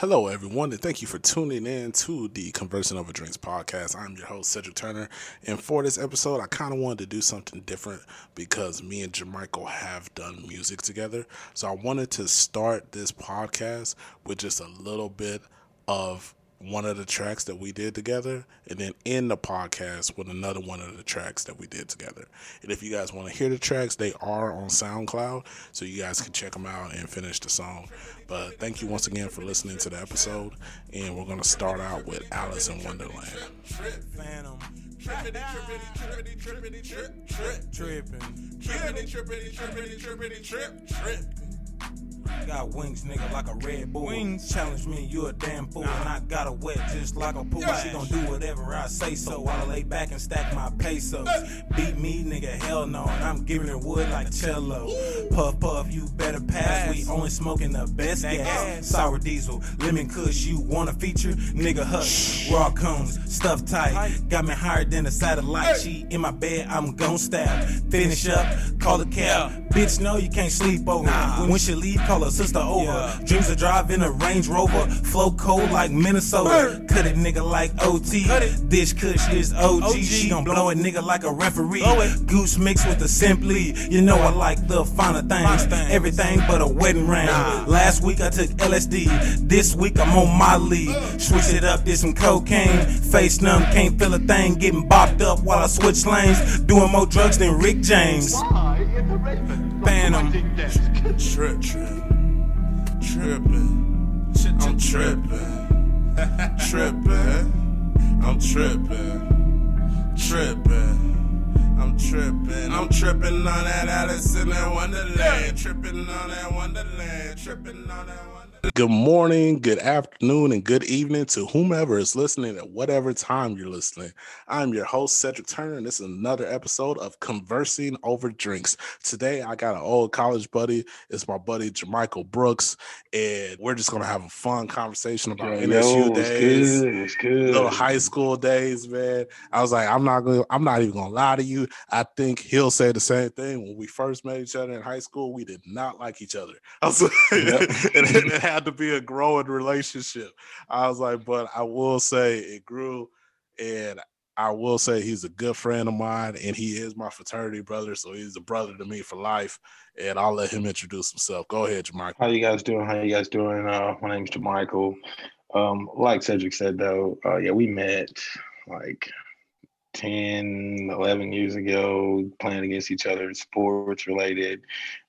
Hello, everyone, and thank you for tuning in to the Conversing Over Drinks podcast. I'm your host, Cedric Turner, and for this episode, I kind of wanted to do something different because me and Jermichael have done music together. So I wanted to start this podcast with just a little bit of one of the tracks that we did together and then end the podcast with another one of the tracks that we did together. And if you guys want to hear the tracks, they are on SoundCloud, so you guys can check them out and finish the song. But thank you once again for listening to the episode, and we're going to start out with Alice in Wonderland. Trippity, trippity, trippity, trippity, trip, trip, tripping. Trippity, trippity, trippity, trippity, trip, trip. Got wings, nigga, like a Red Bull. Wings. Challenge me, you a damn fool. And I got a wet just like a pool. She gon' do whatever I say so. I lay back and stack my pesos. Beat me, nigga, hell no. And I'm giving her wood like cello. Puff, puff, you better pass. We only smoking the best gas. Sour diesel, lemon kush, you want a feature? Nigga, hush. Raw cones, stuff tight. Got me higher than a satellite. She in my bed, I'm gon' stab. Finish up, call the cab. Bitch, no, you can't sleep over. When she leave, call her sister over. Dreams of driving a Range Rover. Flow cold like Minnesota. Cut it, nigga, like OT. Dish Kush is OG. She gon' blow a nigga like a referee. Goose mixed with the simply. You know I like the finer things. Everything but a wedding ring. Last week I took LSD. This week I'm on my lead. Switch it up, did some cocaine. Face numb, can't feel a thing. Getting bopped up while I switch lanes. Doing more drugs than Rick James. Phantom. Trip, trip, tripping. I'm tripping, tripping. I'm tripping, tripping. I'm tripping. I'm tripping on that Alice in that Wonderland. Tripping on that Wonderland. Tripping on that. Good morning, good afternoon, and good evening to whomever is listening at whatever time you're listening. I'm your host, Cedric Turner, and this is another episode of Conversing Over Drinks. Today, I got an old college buddy. It's my buddy, Jermichael Brooks, and we're just going to have a fun conversation about Yo, NSU it's days good, it's good. little high school days, man. I was like, I'm not gonna, I'm not even gonna lie to you. I think he'll say the same thing. When we first met each other in high school, we did not like each other. I was like, Yep. and it, it had to be a growing relationship. I was like, but I will say it grew, and I will say he's a good friend of mine, and he is my fraternity brother, so he's a brother to me for life. And I'll let him introduce himself. Go ahead, Jamaica. How you guys doing? How you guys doing? Uh, my name's Jermichael. Um, like Cedric said though, uh, yeah, we met like 10, 11 years ago, playing against each other, sports related.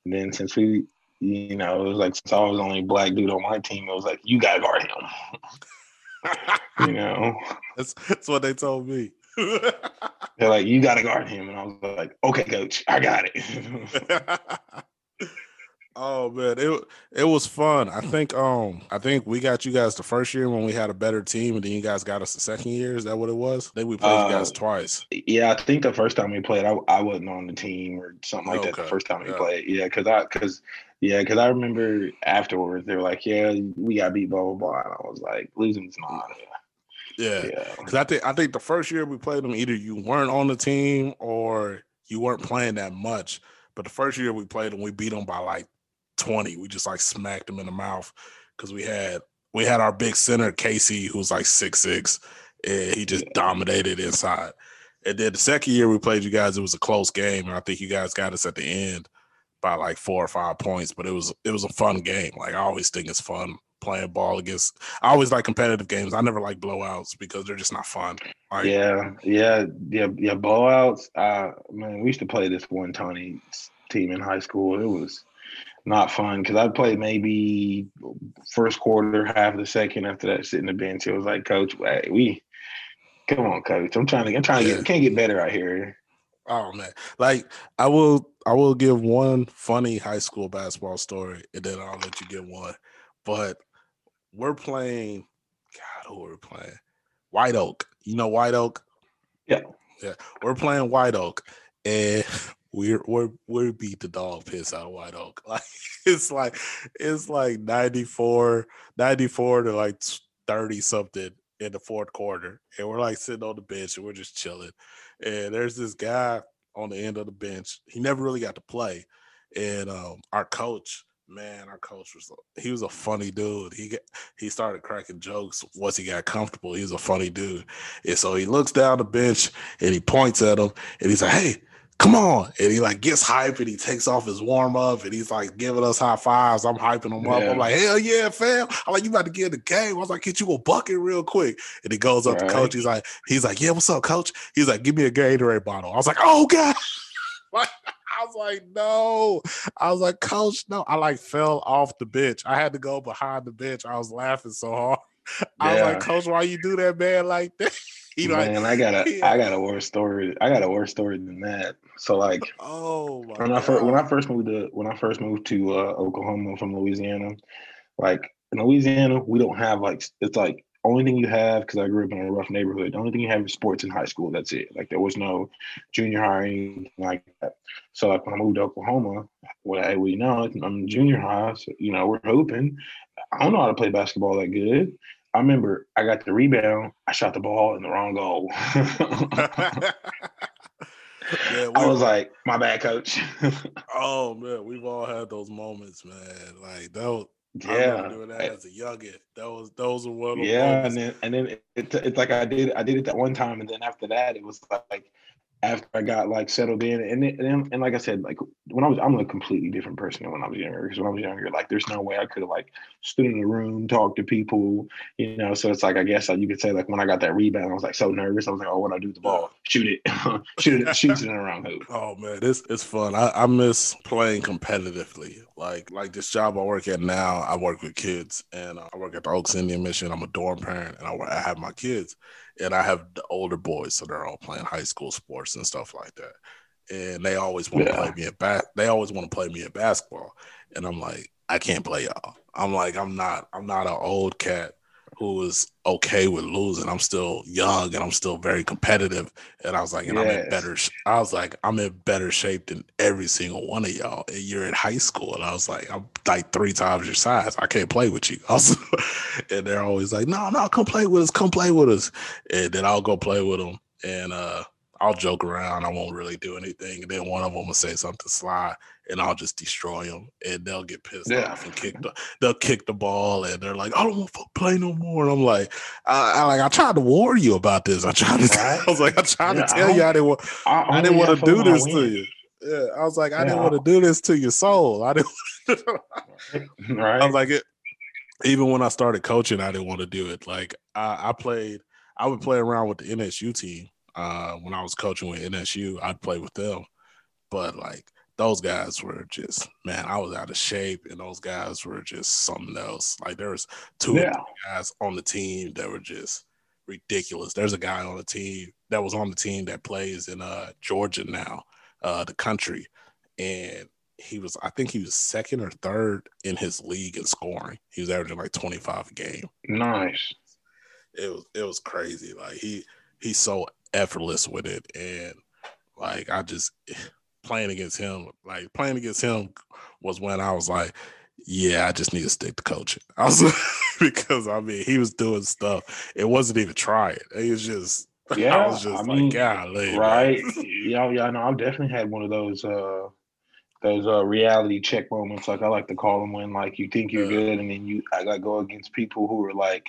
And then since we, you know, it was like since I was the only black dude on my team, it was like you gotta guard him. you know, that's that's what they told me. they're like you gotta guard him, and I was like, okay, coach, I got it. oh man, it it was fun. I think um I think we got you guys the first year when we had a better team, and then you guys got us the second year. Is that what it was? I think we played you guys Uh, twice. Yeah, I think the first time we played, I, I wasn't on the team or something like that. The first time we yeah. played, yeah, because I because yeah, because I remember afterwards they were like, "Yeah, we got beat, blah blah blah," and I was like, "Losing's not." Yeah, Yeah, because I think I think the first year we played them, either you weren't on the team or you weren't playing that much. But the first year we played them, we beat them by like twenty. We just like smacked them in the mouth because we had we had our big center Casey, who was like six six, and he just dominated inside. And then the second year we played you guys, it was a close game, and I think you guys got us at the end by like four or five points. But it was it was a fun game. Like I always think it's fun playing ball against. I always like competitive games. I never like blowouts because they're just not fun. Like, yeah, yeah, yeah, yeah. Blowouts. Uh, man, we used to play this one Tony team in high school. It was not fun because I played maybe first quarter, half of the second. After that, sitting the bench, it was like, Coach, hey, we. Come on, coach. I'm trying to. I'm trying to get. Can't get better out here. Oh man, like I will I will give one funny high school basketball story and then I'll let you get one. But we're playing God, who are we playing? White Oak. You know White Oak? Yeah. Yeah. We're playing White Oak and we're we're we're beat the dog piss out of White Oak. Like it's like it's like 94, 94 to like 30 something in the fourth quarter. And we're like sitting on the bench and we're just chilling. And there's this guy on the end of the bench. He never really got to play. And um, our coach man, our coach was he was a funny dude. He got, he started cracking jokes once he got comfortable. He was a funny dude, and so he looks down the bench and he points at him and he's like, "Hey." Come on. And he like gets hype and he takes off his warm up and he's like giving us high fives. I'm hyping him up. Yeah. I'm like, hell yeah, fam. I'm like, you about to get in the game. I was like, get you a bucket real quick. And he goes up to Right. coach. He's like, he's like, yeah, what's up, coach? He's like, give me a Gatorade bottle. I was like, oh God. Like, I was like, no. I was like, coach, no. I like fell off the bench. I had to go behind the bench. I was laughing so hard. I was like, coach, why you do that, man, like that? He like, Man, I got a yeah. I got a worse story. I got a worse story than that. So like oh when I first when I first moved to when I first moved to uh, Oklahoma from Louisiana, like in Louisiana, we don't have like it's like only thing you have because I grew up in a rough neighborhood. The only thing you have is sports in high school. That's it. Like there was no junior high or anything like that. So like when I moved to Oklahoma, well, hey, we know I'm junior high. So, you know, we're hoping. I don't know how to play basketball that good. I remember I got the rebound. I shot the ball in the wrong goal. yeah, I was like, my bad, coach. oh man, we've all had those moments, man. Like that was, yeah. doing that as a youngin. That was those were one of those Yeah, moments. and then and then it, it, it's like I did I did it that one time, and then after that, it was like after I got like settled in, and and, and like I said, like when I was I'm a completely different person than when I was younger. Because when I was younger, like there's no way I could have like stood in a room, talked to people, you know. So it's like I guess like, you could say like when I got that rebound, I was like so nervous. I was like, oh, what do I do with the ball? Shoot it, shoot it, shoot it in the round hoop. Oh man, it's it's fun. I, I miss playing competitively. Like like this job I work at now, I work with kids, and uh, I work at the Oaks Indian Mission. I'm a dorm parent, and I, I have my kids, and I have the older boys, so they're all playing high school sports and stuff like that. And they always want to Yeah. play me at bat. They always want to play me at basketball, and I'm like, I can't play y'all. I'm like, I'm not. I'm not an old cat who is okay with losing. I'm still young and I'm still very competitive. And I was like, and I'm in better. sh- I was like, I'm in better shape than every single one of y'all. And you're in high school, and I was like, I'm like three times your size. I can't play with you. Also, and they're always like, no, no, come play with us. Come play with us. And then I'll go play with them, and uh, I'll joke around. I won't really do anything. And then one of them will say something sly, and I'll just destroy them, and they'll get pissed Yeah. off and kick the they'll kick the ball, and they're like, I don't want to play no more. And I'm like, I, I like I tried to warn you about this. I tried to. Right. I was like, I tried Yeah, to I tell you I didn't want. I, I didn't want to do this to you. Yeah, I was like, I didn't want to do this to your soul. I didn't. Right. I was like, it, even when I started coaching, I didn't want to do it. Like I, I played, I would play around with the NSU team. Uh, when I was coaching with NSU, I'd play with them. But like those guys were just, man, I was out of shape, and those guys were just something else. Like there was two yeah. guys on the team that were just ridiculous. There's a guy on the team that was on the team that plays in uh Georgia now, uh the country, and he was I think he was second or third in his league in scoring. He was averaging like 25 a game. Nice. It was it was crazy. Like he he's so effortless with it and like I just playing against him, like playing against him was when I was like, yeah, I just need to stick to coaching. I was because I mean he was doing stuff. It wasn't even trying. It was just Yeah. I was just I like, mean, golly, man." right yeah yeah no i've definitely had one of those uh those uh reality check moments like i like to call them when like you think you're Yeah. good and then you i gotta go against people who are like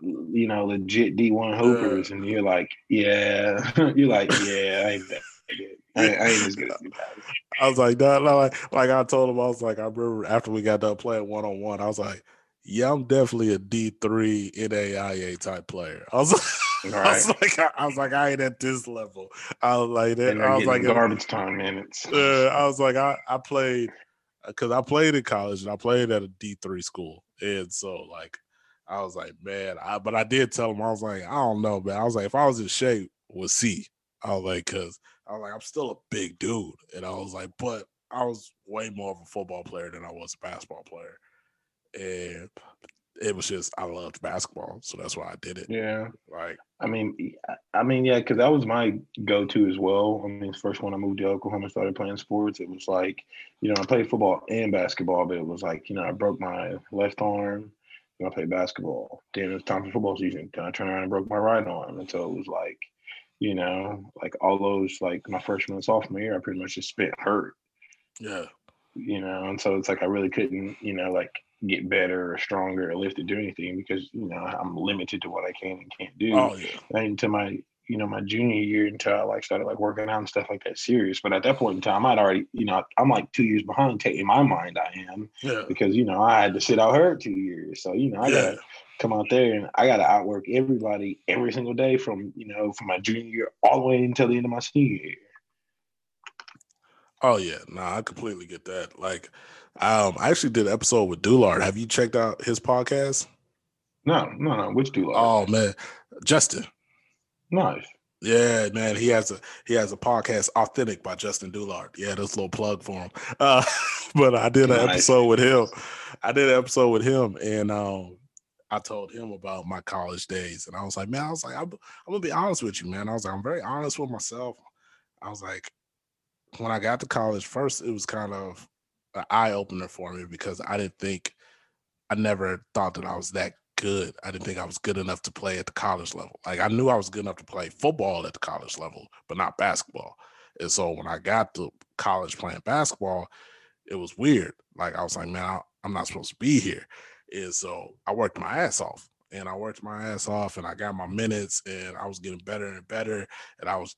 you know legit d1 hoopers and you're like yeah you're like yeah i ain't that good I, I ain't as good as you guys I was like, no, like, like I told him, I was like, I remember after we got done playing one on one, I was like, yeah, I'm definitely a D three NAIA type player. I was, I right was like, I, I was like, I ain't at this level. I was like that. I was like, garbage time minutes uh, I was like, I, I played because I played in college and I played at a D three school, and so like, I was like, man, I but I did tell him I was like, I don't know, man. I was like, if I was in shape, was C. I was like, cause I was like, I'm still a big dude, and I was like, but I was way more of a football player than I was a basketball player, and it was just I loved basketball, so that's why I did it. yeah Like, I mean, I mean, yeah, because that was my go-to as well. I mean, first when I moved to Oklahoma and started playing sports, it was like, you know, I played football and basketball, but it was like, you know, I broke my left arm, and I played basketball. Then it was time for football season. Then I turned around and broke my right arm, and so it was like, you know, like all those like my freshman and sophomore year, I pretty much just spent hurt. yeah, you know, and so it's like I really couldn't, you know, like get better or stronger or lift or do anything because you know I'm limited to what I can and can't do. Oh yeah. And to my you know my junior year until I like started like working out and stuff like that serious. But at that point in time, I'd already you know I'm like two years behind. In my mind, I am Yeah. because you know I had to sit out hurt two years. So you know I Yeah. gotta come out there and I gotta outwork everybody every single day from you know from my junior year all the way until the end of my senior year. Oh yeah. Nah, I completely get that. Like, um, I actually did an episode with Dulard. Have you checked out his podcast? No, no, no. Which do Oh man, Justin. Nice. Yeah, man, he has a he has a podcast, Authentic by Justin Dulard. Yeah, this little plug for him. Uh, but I did an Nice. episode with him. I did an episode with him, and um, I told him about my college days, and I was like, man, I was like, I'm, I'm gonna be honest with you, man. I was like, I'm very honest with myself. I was like, when I got to college, first it was kind of an eye opener for me because I didn't think, I never thought that I was that good. I didn't think I was good enough to play at the college level. Like I knew I was good enough to play football at the college level, but not basketball. And so when I got to college playing basketball, it was weird. Like I was like, man, I'm not supposed to be here. And so I worked my ass off. And I worked my ass off and I got my minutes and I was getting better and better. And I was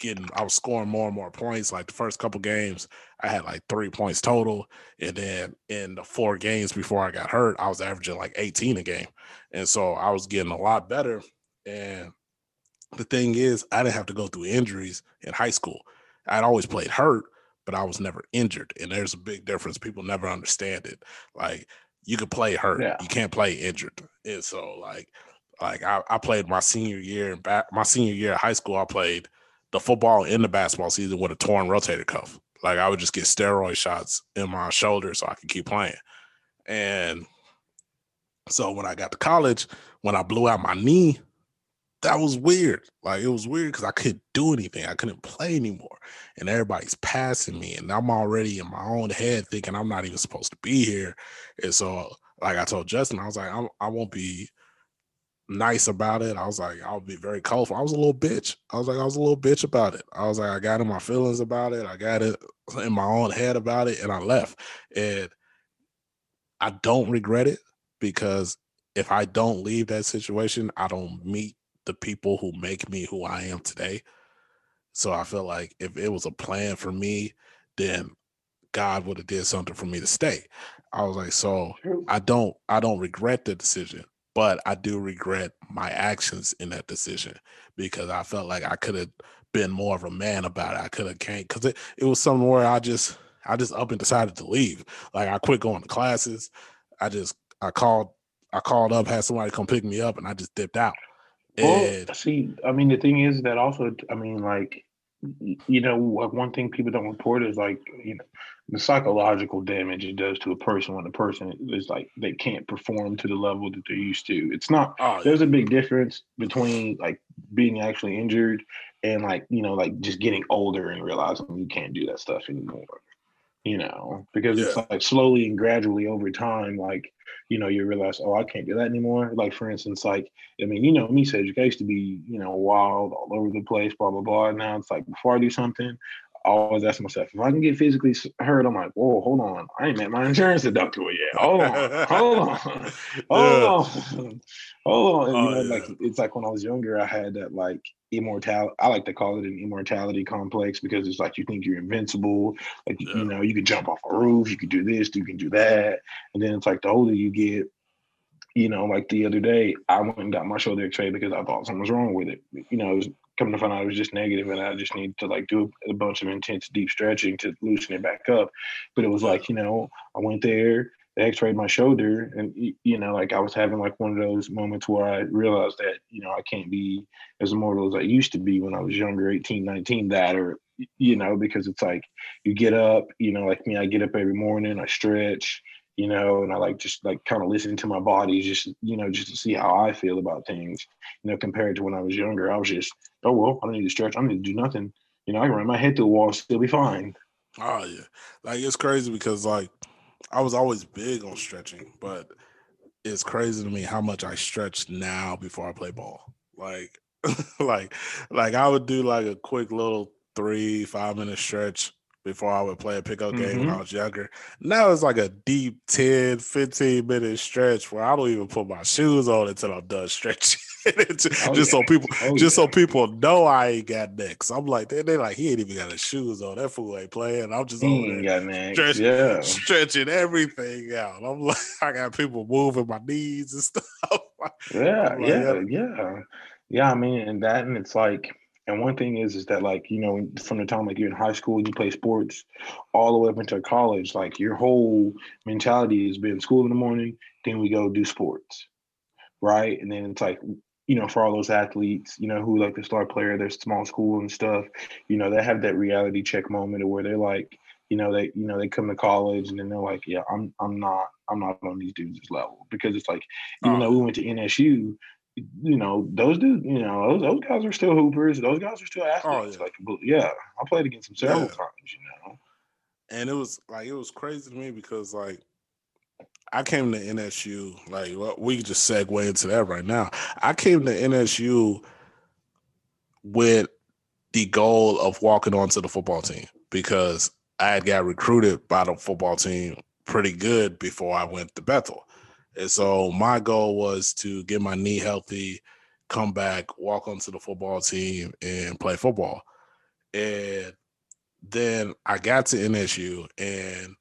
getting I was scoring more and more points. Like the first couple games, I had like three points total. And then in the four games before I got hurt, I was averaging like 18 a game. And so I was getting a lot better. And the thing is, I didn't have to go through injuries in high school. I'd always played hurt, but I was never injured. And there's a big difference. People never understand it. Like you could play hurt, Yeah. you can't play injured. And so like like I, I played my senior year and back my senior year of high school, I played the football and the basketball season with a torn rotator cuff. Like I would just get steroid shots in my shoulder so I could keep playing. And so when I got to college, when I blew out my knee, that was weird. Like it was weird because I couldn't do anything. I couldn't play anymore. And everybody's passing me. And I'm already in my own head thinking I'm not even supposed to be here. And so, like I told Justin, I was like, I won't be nice about it. I was like, I'll be very colorful. I was a little bitch. I was like, I was a little bitch about it. I was like, I got in my feelings about it. I got it in my own head about it. And I left. And I don't regret it because if I don't leave that situation, I don't meet the people who make me who I am today. So I feel like if it was a plan for me, then God would have did something for me to stay. I was like, so I don't I don't regret the decision, but I do regret my actions in that decision because I felt like I could have been more of a man about it. I could have came because it, it was something where I just I just up and decided to leave. Like I quit going to classes. I just I called I called up, had somebody come pick me up, and I just dipped out. Well, And see, I mean, the thing is that also, I mean, like, you know, one thing people don't report is like, you know, the psychological damage it does to a person when a person is like they can't perform to the level that they're used to. It's not. oh, yeah. There's a big difference between like being actually injured and like you know like just getting older and realizing you can't do that stuff anymore. You know, because it's like slowly and gradually over time, like you know, you realize, oh, I can't do that anymore. Like for instance, like I mean, you know, me, Cedric, I used to be, you know, wild all over the place, blah blah blah. Now it's like before I do something, I always ask myself, if I can get physically hurt, I'm like, whoa, hold on, I ain't met my insurance deductible yet. Hold on, hold on, hold on, hold on. And, Oh, you know, oh, yeah. like it's like when I was younger, I had that like immortality. I like to call it an immortality complex because it's like you think you're invincible, like Yeah. you know, you can jump off a roof, you can do this, you can do that, and then it's like the older you get, you know, like the other day, I went and got my shoulder x-ray because I thought something was wrong with it. You know, it was coming to find out it was just negative and I just needed to like do a bunch of intense deep stretching to loosen it back up. But it was like, you know, I went there, they x-rayed my shoulder and you know, like I was having like one of those moments where I realized that, you know, I can't be as immortal as I used to be when I was younger, 18, 19, that or you know, because it's like you get up, you know, like me, I get up every morning, I stretch, you know, and I like just like kind of listen to my body, just you know, just to see how I feel about things, you know, compared to when I was younger. I was just, oh well, I don't need to stretch, I don't need to do nothing. You know, I can run my head through a wall, still be fine. Oh yeah, like it's crazy because like I was always big on stretching, but it's crazy to me how much I stretch now before I play ball. Like, like, like I would do like a quick little three five minute stretch before I would play a pickup game mm-hmm. when I was younger. Now it's like a deep 10, 15 minute stretch where I don't even put my shoes on until I'm done stretching. just, oh, yeah. so people oh, just yeah. so people know I ain't got next. I'm like, they they like he ain't even got his shoes on. That fool ain't playing. I'm just over there stretching, yeah. stretching everything out. I'm like, I got people moving my knees and stuff. yeah, like, yeah, yeah. Yeah, I mean, and that and it's like and one thing is, is that like you know, from the time like you're in high school, you play sports, all the way up into college, like your whole mentality has been school in the morning, then we go do sports, right? And then it's like you know, for all those athletes, you know, who like the star player, their small school and stuff, you know, they have that reality check moment where they're like, you know, they you know they come to college and then they're like, yeah, I'm I'm not I'm not on these dudes' level because it's like even oh. though we went to NSU, you know, those dudes, you know, those, those guys are still hoopers. Those guys are still oh, athletes. Oh, yeah. Like, yeah, I played against them several yeah. times, you know. And it was like it was crazy to me because like I came to NSU, like well, we could just segue into that right now. I came to NSU with the goal of walking onto the football team because I had got recruited by the football team pretty good before I went to Bethel. And so my goal was to get my knee healthy, come back, walk onto the football team, and play football. And then I got to NSU and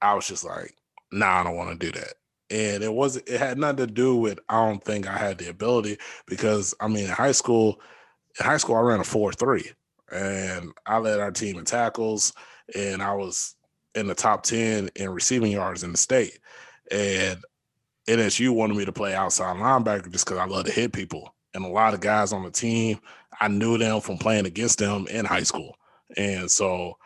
I was just like, nah, I don't want to do that. And it was it had nothing to do with I don't think I had the ability because I mean in high school, in high school I ran a four three and I led our team in tackles and I was in the top 10 in receiving yards in the state. And NSU wanted me to play outside linebacker just because I love to hit people. And a lot of guys on the team, I knew them from playing against them in high school. And so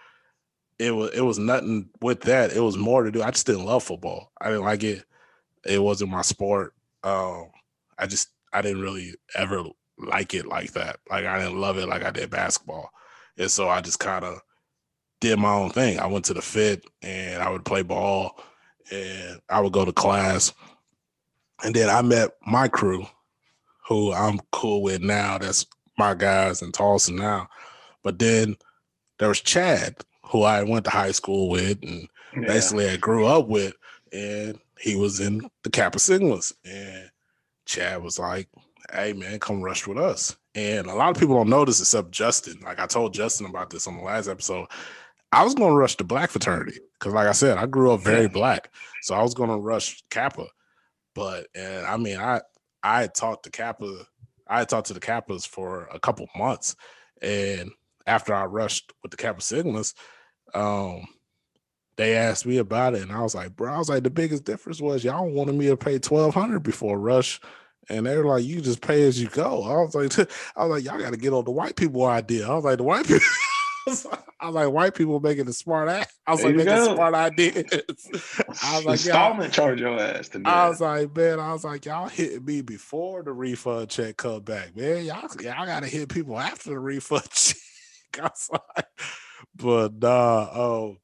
it was it was nothing with that. It was more to do. I just didn't love football. I didn't like it. It wasn't my sport. Um, I just I didn't really ever like it like that. Like I didn't love it like I did basketball. And so I just kind of did my own thing. I went to the fit and I would play ball and I would go to class and then I met my crew, who I'm cool with now. That's my guys in Towson now. But then there was Chad, who I went to high school with and yeah. basically I grew up with. And he was in the Kappa Sigmas. And Chad was like, hey man, come rush with us. And a lot of people don't know this except Justin. Like I told Justin about this on the last episode. I was going to rush the black fraternity because, like I said, I grew up very black. So I was going to rush Kappa. But and I mean, I I talked to Kappa, I talked to the Kappas for a couple months, and after I rushed with the Kappa Sigmas, um, they asked me about it, and I was like, bro, I was like, the biggest difference was y'all wanted me to pay twelve hundred before rush. And they were like, "You just pay as you go." I was like, "I was like, y'all got to get on the white people idea." I was like, "The white people." I was like, white people making a smart ass. I was there like, making smart ideas. I was like, installment charge your ass. To I was like, man, I was like, y'all hitting me before the refund check come back, man. Y'all, y'all gotta hit people after the refund check. I was like, but nah, oh,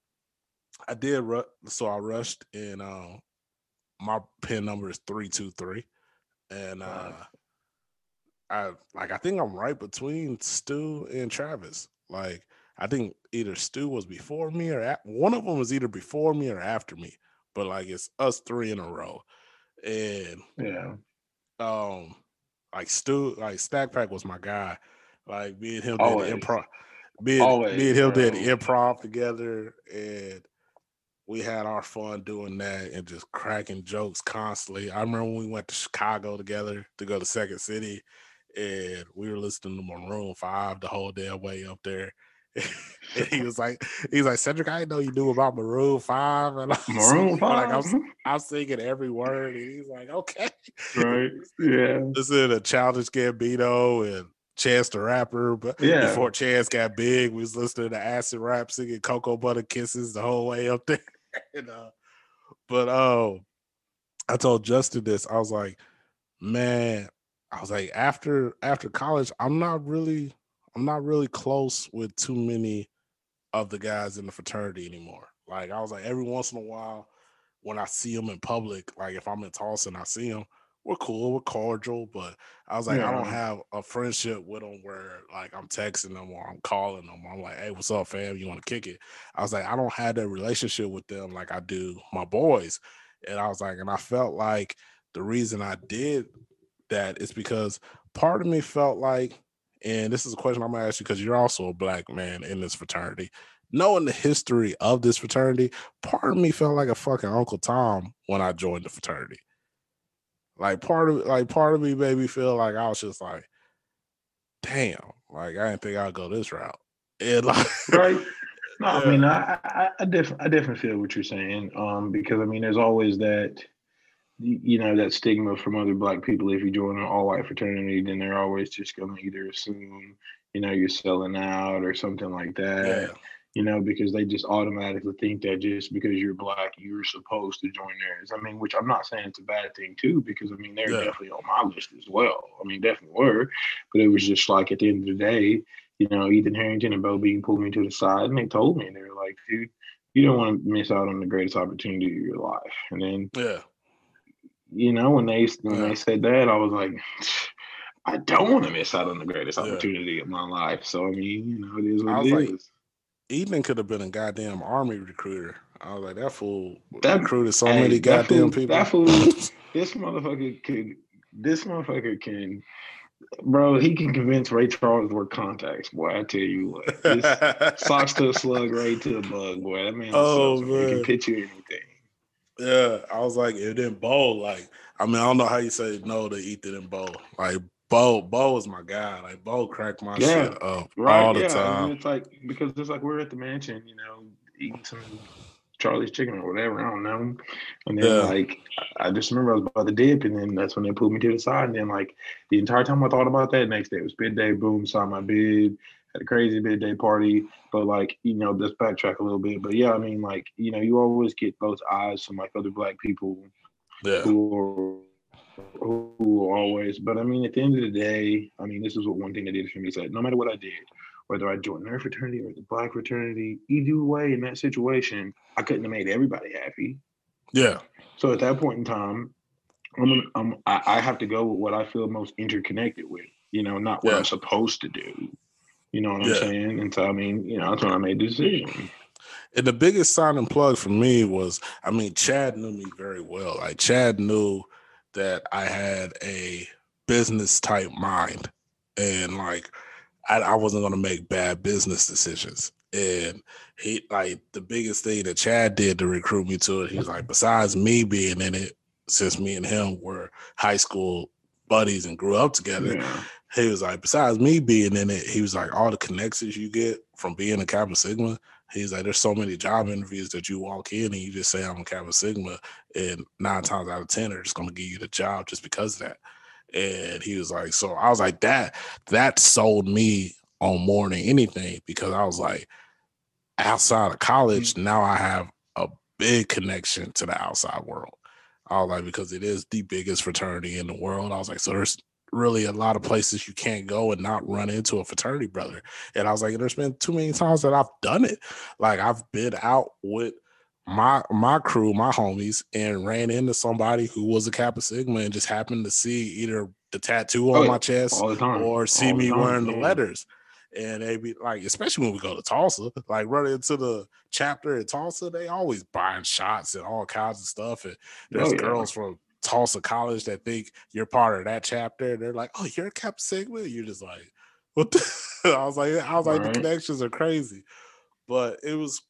I did. Ru- so I rushed, and uh, my pin number is three two three, and uh, I like I think I'm right between Stu and Travis. Like I think either Stu was before me or at, one of them was either before me or after me. But like it's us three in a row, and yeah, um, like Stu, like Stack Pack was my guy. Like me and him Always. did improv. Me and, Always, me and him bro. did improv together, and we had our fun doing that and just cracking jokes constantly. I remember when we went to Chicago together to go to Second City, and we were listening to Maroon Five the whole damn way up there and he was like, he's like, Cedric, I didn't know you knew about Maroon Five, and I'm Maroon Five. Like I'm, I'm singing every word, and he's like, okay, right, yeah. This is a Childish Gambino and Chance the Rapper, but yeah. before Chance got big, we was listening to acid rap, singing Cocoa Butter Kisses the whole way up there. and, uh, but oh, I told Justin this. I was like, man, I was like, after after college, I'm not really I'm not really close with too many of the guys in the fraternity anymore. Like I was like every once in a while when I see them in public, like if I'm in Towson, I see them, we're cool, we're cordial, but I was like, I don't have a friendship with them where like I'm texting them or I'm calling them. I'm like, hey, what's up, fam? You want to kick it? I was like, I don't have that relationship with them like I do my boys. And I was like, and I felt like the reason I did that is because part of me felt like, and this is a question I'm gonna ask you because you're also a black man in this fraternity. Knowing the history of this fraternity, part of me felt like a fucking Uncle Tom when I joined the fraternity. Like part of like part of me made me feel like I was just like, damn, like I didn't think I'd go this route. And like right? No, Yeah. I mean, I, I, I definitely, I definitely feel what you're saying. Um, because I mean, there's always that, you know, that stigma from other black people. If you join an all-white fraternity, then they're always just gonna either assume, you know, you're selling out or something like that. yeah, You know, because they just automatically think that just because you're black, you're supposed to join theirs. I mean, which I'm not saying it's a bad thing too, because I mean, they're Yeah. definitely on my list as well. I mean, definitely were, but it was just like at the end of the day, you know, Ethan Harrington and Bo Bean pulled me to the side and they told me, they were like, dude, you don't want to miss out on the greatest opportunity of your life. And then, yeah, you know, when they when Yeah. they said that, I was like, I don't want to miss out on the greatest Yeah. opportunity of my life. So I mean, you know, it is I what was it like, is. Ethan could have been a goddamn army recruiter. I was like, that fool That- recruited so Hey, many goddamn fool- people. that fool- this motherfucker could this motherfucker can bro, he can convince Ray Charles to contacts, boy. I tell you what. This socks to a slug, Ray to a bug, boy. That man, Oh, man. he man. can pitch you anything. Yeah, I was like, it didn't bowl. Like, I mean, I don't know how you say no to Ethan and Bo. Like, Bo, Bo is my guy. Like, Bo cracked my Yeah, shit up Right? all the yeah. And time. it's like because it's like we're at the mansion, you know, eating some Charlie's chicken or whatever. I don't know. And then Yeah. like I I just remember I was about to dip, and then that's when they pulled me to the side. And then like the entire time I thought about that, next day it was bid day. Boom, signed my bid. Had a crazy bid day party. But like you know, let's backtrack a little bit. But yeah, I mean like you know, you always get those eyes from like other black people Yeah, who are who are always but I mean at the end of the day, I mean this is what one thing they did for me is that no matter what I did, whether I joined their fraternity or the black fraternity, either way in that situation, I couldn't have made everybody happy. yeah, So at that point in time, I'm, gonna- I'm I, I have to go with what I feel most interconnected with, you know, not what Yeah. I'm supposed to do. You know what Yeah. I'm saying? And so I mean, you know, that's when I made the decision. And the biggest sign and plug for me was, I mean, Chad knew me very well. Like Chad knew that I had a business type mind, and like I, I wasn't gonna make bad business decisions. And he like the biggest thing that Chad did to recruit me to it. He was like, besides me being in it, since me and him were high school buddies and grew up together, Yeah. He was like, besides me being in it, he was like, all the connections you get from being a Kappa Sigma. He's like, there's so many job interviews that you walk in and you just say I'm a Kappa Sigma, and nine times out of ten they're just gonna give you the job just because of that. And he was like, so I was like, that that sold me on more than anything because I was like, outside of college, mm-hmm. now I have a big connection to the outside world. I was like, because it is the biggest fraternity in the world. I was like, so there's really a lot of places you can't go and not run into a fraternity brother. And I was like, there's been too many times that I've done it. Like I've been out with my my crew, my homies, and ran into somebody who was a Kappa Sigma and just happened to see either the tattoo on Oh, my chest the or see All the me time, wearing the letters. And they be like, especially when we go to Tulsa, like running into the chapter in Tulsa, they always buying shots and all kinds of stuff. And there's Oh, yeah. girls from Tulsa College that think you're part of that chapter. And they're like, oh, you're a Kappa Sigma? You're just like, what the? I was like, I was like, Right. the connections are crazy. But it was,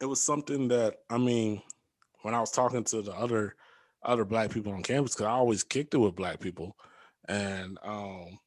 it was something that, I mean, when I was talking to the other, other black people on campus, because I always kicked it with black people. And, um,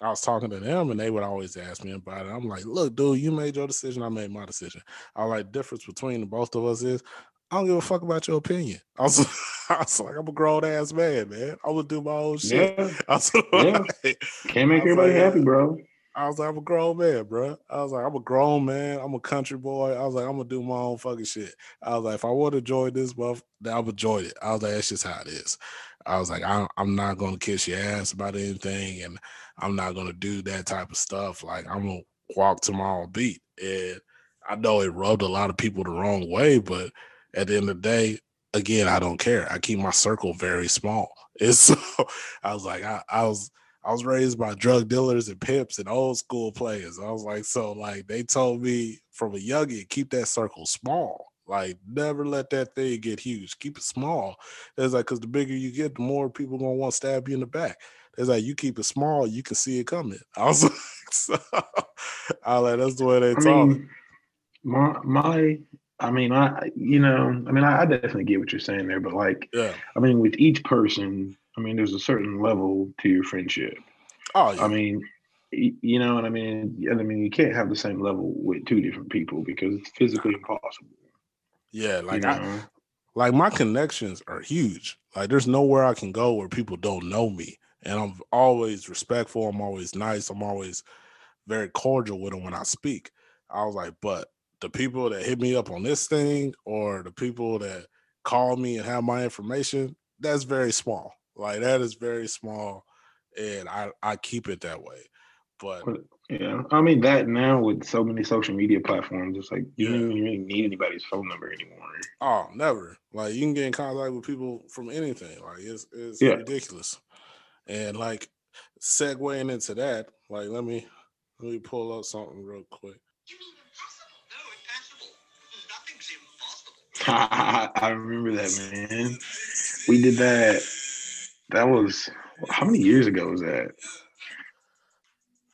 I was talking to them and they would always ask me about it. I'm like, look, dude, you made your decision. I made my decision. I like, difference between the both of us is I don't give a fuck about your opinion. I was, I was like, I'm a grown ass man, man. I'm gonna do my own shit. Yeah. I was, Yeah. like, Can't make everybody like, happy, bro. I was like, I'm a grown man, bro. I was like, I'm a grown man. I'm a country boy. I was like, I'm gonna do my own fucking shit. I was like, if I want to join this I'm gonna join it. I was like, that's just how it is. I was like, I, I'm not gonna kiss your ass about anything, and I'm not gonna do that type of stuff. Like, I'm gonna walk to my own beat. And I know it rubbed a lot of people the wrong way, but at the end of the day, again, I don't care. I keep my circle very small. And so I was like, I, I was I was raised by drug dealers and pimps and old school players. I was like, so like they told me from a youngin, keep that circle small. Like never let that thing get huge. Keep it small. It's like because the bigger you get, the more people gonna want to stab you in the back. It's like you keep it small, you can see it coming. I was like, so, I was like that's the way they I talk. mean, my my I mean, I you know, I mean, I, I definitely get what you're saying there, but like, yeah. I mean, with each person, I mean, there's a certain level to your friendship. Oh yeah. I mean, you know what I mean? And I mean, you can't have the same level with two different people because it's physically impossible. yeah. Like you I, like my connections are huge. Like there's nowhere I can go where people don't know me, and I'm always respectful. I'm always nice. I'm always very cordial with them when I speak. I was like, but the people that hit me up on this thing, or the people that call me and have my information, that's very small. Like that is very small, and I I keep it that way. But yeah, I mean that now with so many social media platforms, it's like you Yeah. don't even really need anybody's phone number anymore. oh, never. Like you can get in contact with people from anything. Like it's it's Yeah. ridiculous. And like segueing into that, like let me let me pull up something real quick. I remember that, man. We did that. That was how many years ago was that?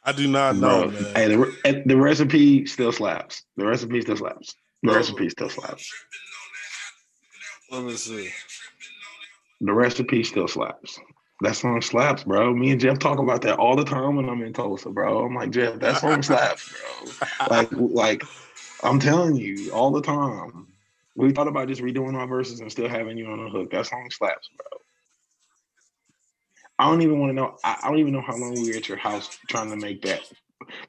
I do not know, Bro. Hey, the, the recipe still slaps. The recipe still slaps. The Oh. recipe still slaps. Let me see. The recipe still slaps. That song slaps, bro. Me and Jeff talk about that all the time when I'm in Tulsa, bro. I'm like, Jeff, that song slaps, bro. Like, like I'm telling you all the time. We thought about just redoing our verses and still having you on the hook. That song slaps, bro. I don't even want to know. I, I don't even know how long we were at your house trying to make that.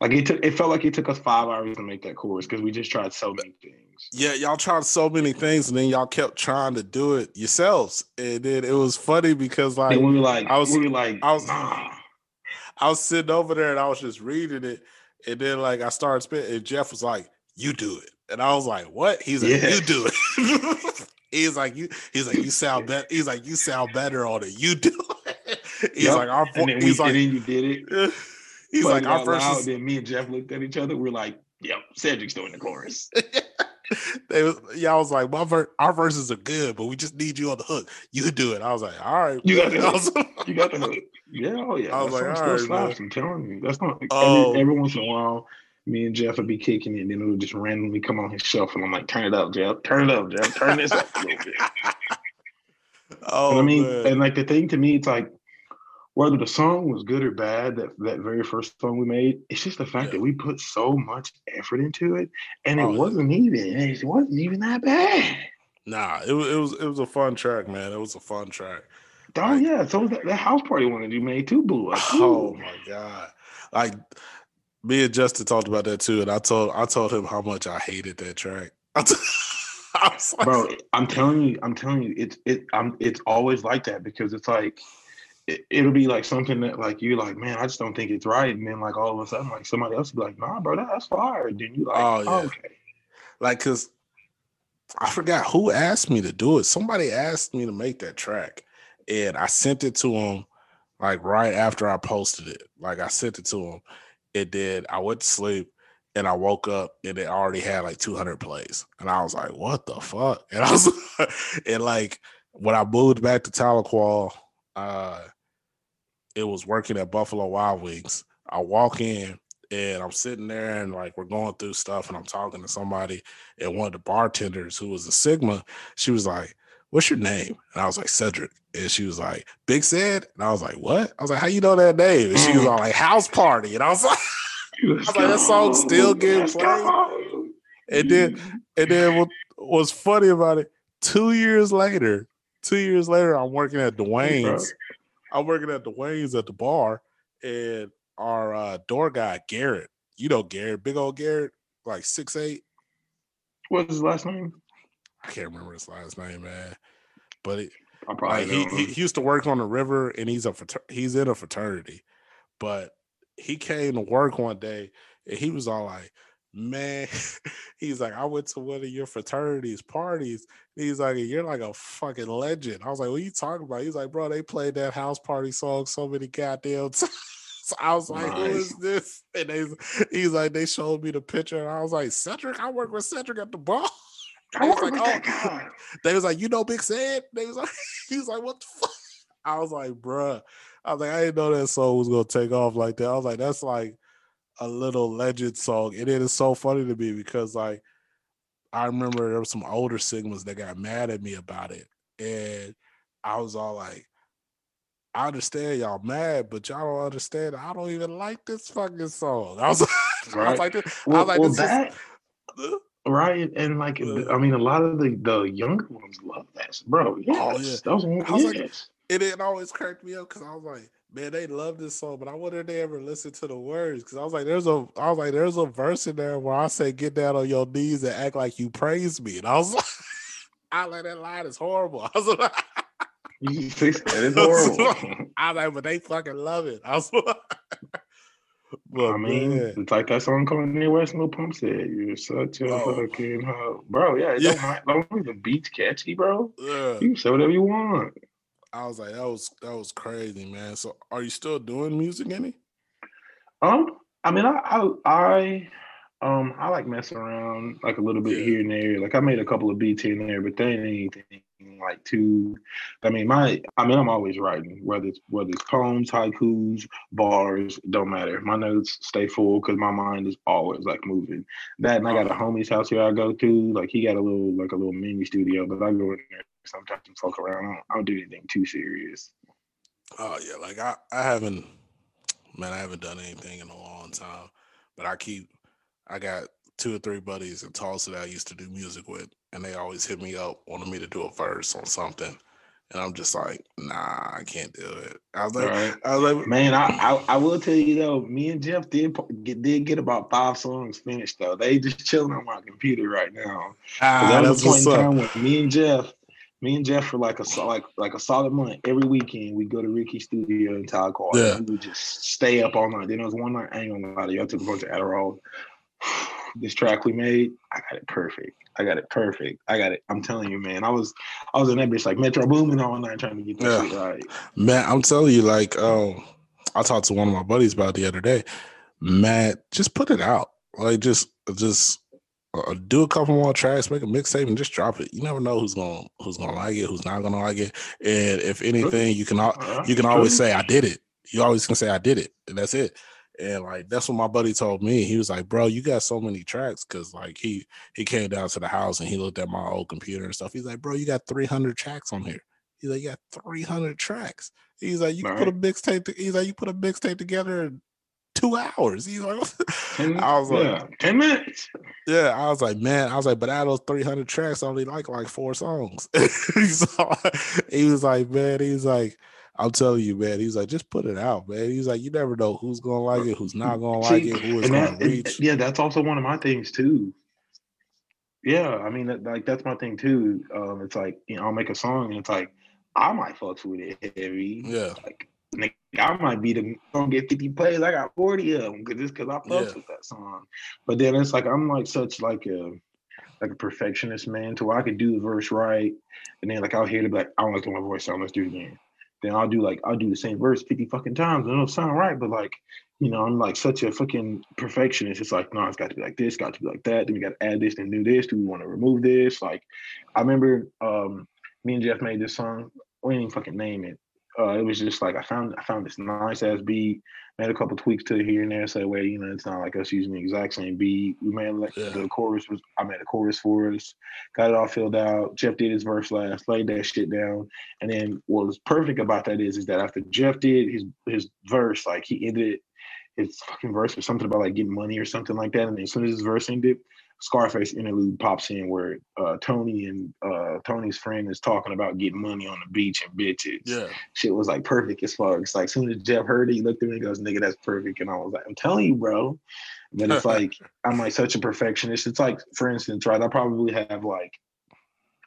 Like it took. It felt like it took us five hours to make that chorus because we just tried so many things. Yeah, y'all tried so many things and then y'all kept trying to do it yourselves. And then it was funny because like and we were like, I was- we were like, I was- nah. I was sitting over there and I was just reading it, and then like I started spitting, and Jeff was like, "You do it," and I was like, "What?" He's like, Yeah. "You do it." he's like, "You." He's like, "You sound better." He's like, "You sound better on it. You do it." He's Yep. like, "Our." And then, we, he's and like, then you did it. he's played like, "Our loud, verses." Then me and Jeff looked at each other. We're like, "Yep, Cedric's doing the chorus." they was, yeah, I was like, my ver- our verses are good, but we just need you on the hook. You do it. I was like, all right, You got the hook. You got the hook. Yeah, oh yeah. I was that like, all still right, I'm telling you, that's not Oh. every, every once in a while. Me and Jeff would be kicking it, and then it would just randomly come on his shelf, And I'm like, turn it up, Jeff. Turn it up, Jeff. Turn this up a little bit. oh, I mean, man. and like the thing to me, it's like whether the song was good or bad, that that very first song we made, it's just the fact Yeah. that we put so much effort into it, and it Oh, yeah. wasn't even it wasn't even that bad. nah, it was it was it was a fun track, man. It was a fun track. Oh Like- yeah, so that, that house party one that you made too blew up. Oh my god! Like me and Justin talked about that too, and I told I told him how much I hated that track. I t- I was like, bro i'm telling you i'm telling you it's it i'm it's always like that because it's like it, it'll be like something that like you're like man i just don't think it's right and then like all of a sudden like somebody else will be like nah bro that's fire then you like Oh, oh, yeah. okay like, cause I forgot who asked me to do it. Somebody asked me to make that track, and I sent it to him like right after I posted it. Like I sent it to him. It did. I went to sleep. And I woke up and it already had like 200 plays. And I was like, what the fuck? And I was and like when I moved back to Tahlequah, uh, it was working at Buffalo Wild Wings. I walk in and I'm sitting there and like we're going through stuff and I'm talking to somebody and one of the bartenders who was a Sigma, she was like, What's your name? And I was like, Cedric. And she was like, Big Said. And I was like, What? I was like, How you know that name? And she was all like, House Party. And I was like, Let's was like, that song still getting played? And then and then what was funny about it, two years later, two years later, I'm working at Dwayne's. I'm working at Dwayne's at the bar, and our uh, door guy, Garrett, you know Garrett, big old Garrett, like six eight. what's his last name I can't remember his last name, man. But it, i probably like he, he used to work on the river, and he's a he's in a fraternity. But he came to work one day, and he was all like, man, he's like, I went to one of your fraternities parties. He's like, you're like a fucking legend. I was like, what are you talking about? He's like, bro, they played that house party song so many goddamn times. So I was like, nice. who is this? And they, he's like, they showed me the picture. And I was like, Cedric, I work with Cedric at the bar. I was like, oh, they was like, you know, Big Sad. They was like, he was like, what the fuck? I was like, bruh. I was like, I didn't know that song was gonna take off like that. I was like, that's like a little legend song. And it is so funny to me because like I remember there were some older Sigmas that got mad at me about it. And I was all like, I understand y'all mad, but y'all don't understand. I don't even like this fucking song. I was, right. I was like, well, I was like, well, that, is, right? And like, uh, I mean, a lot of the the younger ones love that, bro. Yes, oh yeah, that was, I was yes. like, it, it always cracked me up because I was like, man, they love this song, but I wonder if they ever listen to the words because I was like, there's a, I was like, there's a verse in there where I say, get down on your knees and act like you praise me, and I was like, I like that line is horrible. I was like. You fix that. It's horrible. I was like, but they fucking love it. I was like, but I mean, man. it's like that song Kanye West Lil Pump said, "You're such a oh. fucking hoe, bro." Yeah, yeah. Don't, don't the beats catchy, bro. Yeah. You can say whatever you want. I was like, that was that was crazy, man. So, are you still doing music any? Um, I mean, I I, I um I like messing around like a little bit yeah. here and there. Like I made a couple of beats here and there, but they ain't anything like too. I mean, my I mean, I'm always writing, whether it's whether it's poems, haikus, bars, don't matter. My notes stay full because my mind is always like moving. That and I got a homie's house here I go to. Like he got a little like a little mini studio, but I go in there sometimes and fuck around. I don't, I don't do anything too serious. Oh yeah, like I I haven't man, I haven't done anything in a long time, but I keep I got two or three buddies in Tulsa that I used to do music with, and they always hit me up wanting me to do a verse on something. And I'm just like, nah, I can't do it. I was like, right. I was like, man, I, I, I will tell you though, me and Jeff did get did get about five songs finished though. They just chilling on my computer right now. Ah, that was point in time when me and Jeff, me and Jeff for like a like like a solid month every weekend we go to Ricky's studio in Todd Yeah. And we would just stay up all night. Then there was one night I ain't gonna lie to you, I took a bunch of Adderall this track we made, I got it perfect. I got it perfect. I got it. I'm telling you, man. I was I was in that bitch like Metro Boomin all night trying to get that yeah. shit right. Man, I'm telling you, like, um, I talked to one of my buddies about the other day. Matt, just put it out. Like, just just uh, do a couple more tracks, make a mixtape, and just drop it. You never know who's gonna who's gonna like it, who's not gonna like it. And if anything, you can you can always say I did it. You always can say I did it, and that's it. And like that's what my buddy told me. He was like, "Bro, you got so many tracks." Because like he he came down to the house and he looked at my old computer and stuff. He's like, "Bro, you got 300 tracks on here." He's like, "You got 300 tracks." He's like, "You can put a mixtape." He's like, "You put a mixtape together in two hours." He's like, I was yeah, like, 10 minutes." Yeah, I was like, man, I was like, but out of those 300 tracks, I only like like four songs. so, he was like, man, he's like I'm telling you, man. He's like, just put it out, man. He's like, you never know who's gonna like it, who's not gonna like it, who is gonna reach. Yeah, that's also one of my things too. Yeah, I mean, like that's my thing too. Um, it's like you know, I'll make a song and it's like I might fuck with it heavy. Yeah, like I might be the gonna get 50 plays. I got 40 of them because just because I fucks yeah. with that song. But then it's like I'm like such like a like a perfectionist man to where I could do the verse right, and then like I'll hear it like I don't like my voice sound. Let's do it again then I'll do like I'll do the same verse 50 fucking times and it'll sound right. But like, you know, I'm like such a fucking perfectionist. It's like, no, it's got to be like this, got to be like that. Then we got to add this and do this. Do we want to remove this? Like, I remember um me and Jeff made this song. We didn't fucking name it uh, it was just like I found I found this nice ass beat, made a couple tweaks to it here and there, so where you know it's not like us using the exact same beat. We made like yeah. the chorus was I made a chorus for us, got it all filled out. Jeff did his verse last, laid that shit down, and then what was perfect about that is is that after Jeff did his his verse, like he ended his fucking verse with something about like getting money or something like that, and then as soon as his verse ended, Scarface interlude pops in where uh, Tony and uh, Tony's friend is talking about getting money on the beach and bitches. Yeah. Shit was like perfect as far. It's like as soon as Jeff heard it, he looked at me and goes, nigga, that's perfect. And I was like, I'm telling you, bro. But it's like I'm like such a perfectionist. It's like, for instance, right, I probably have like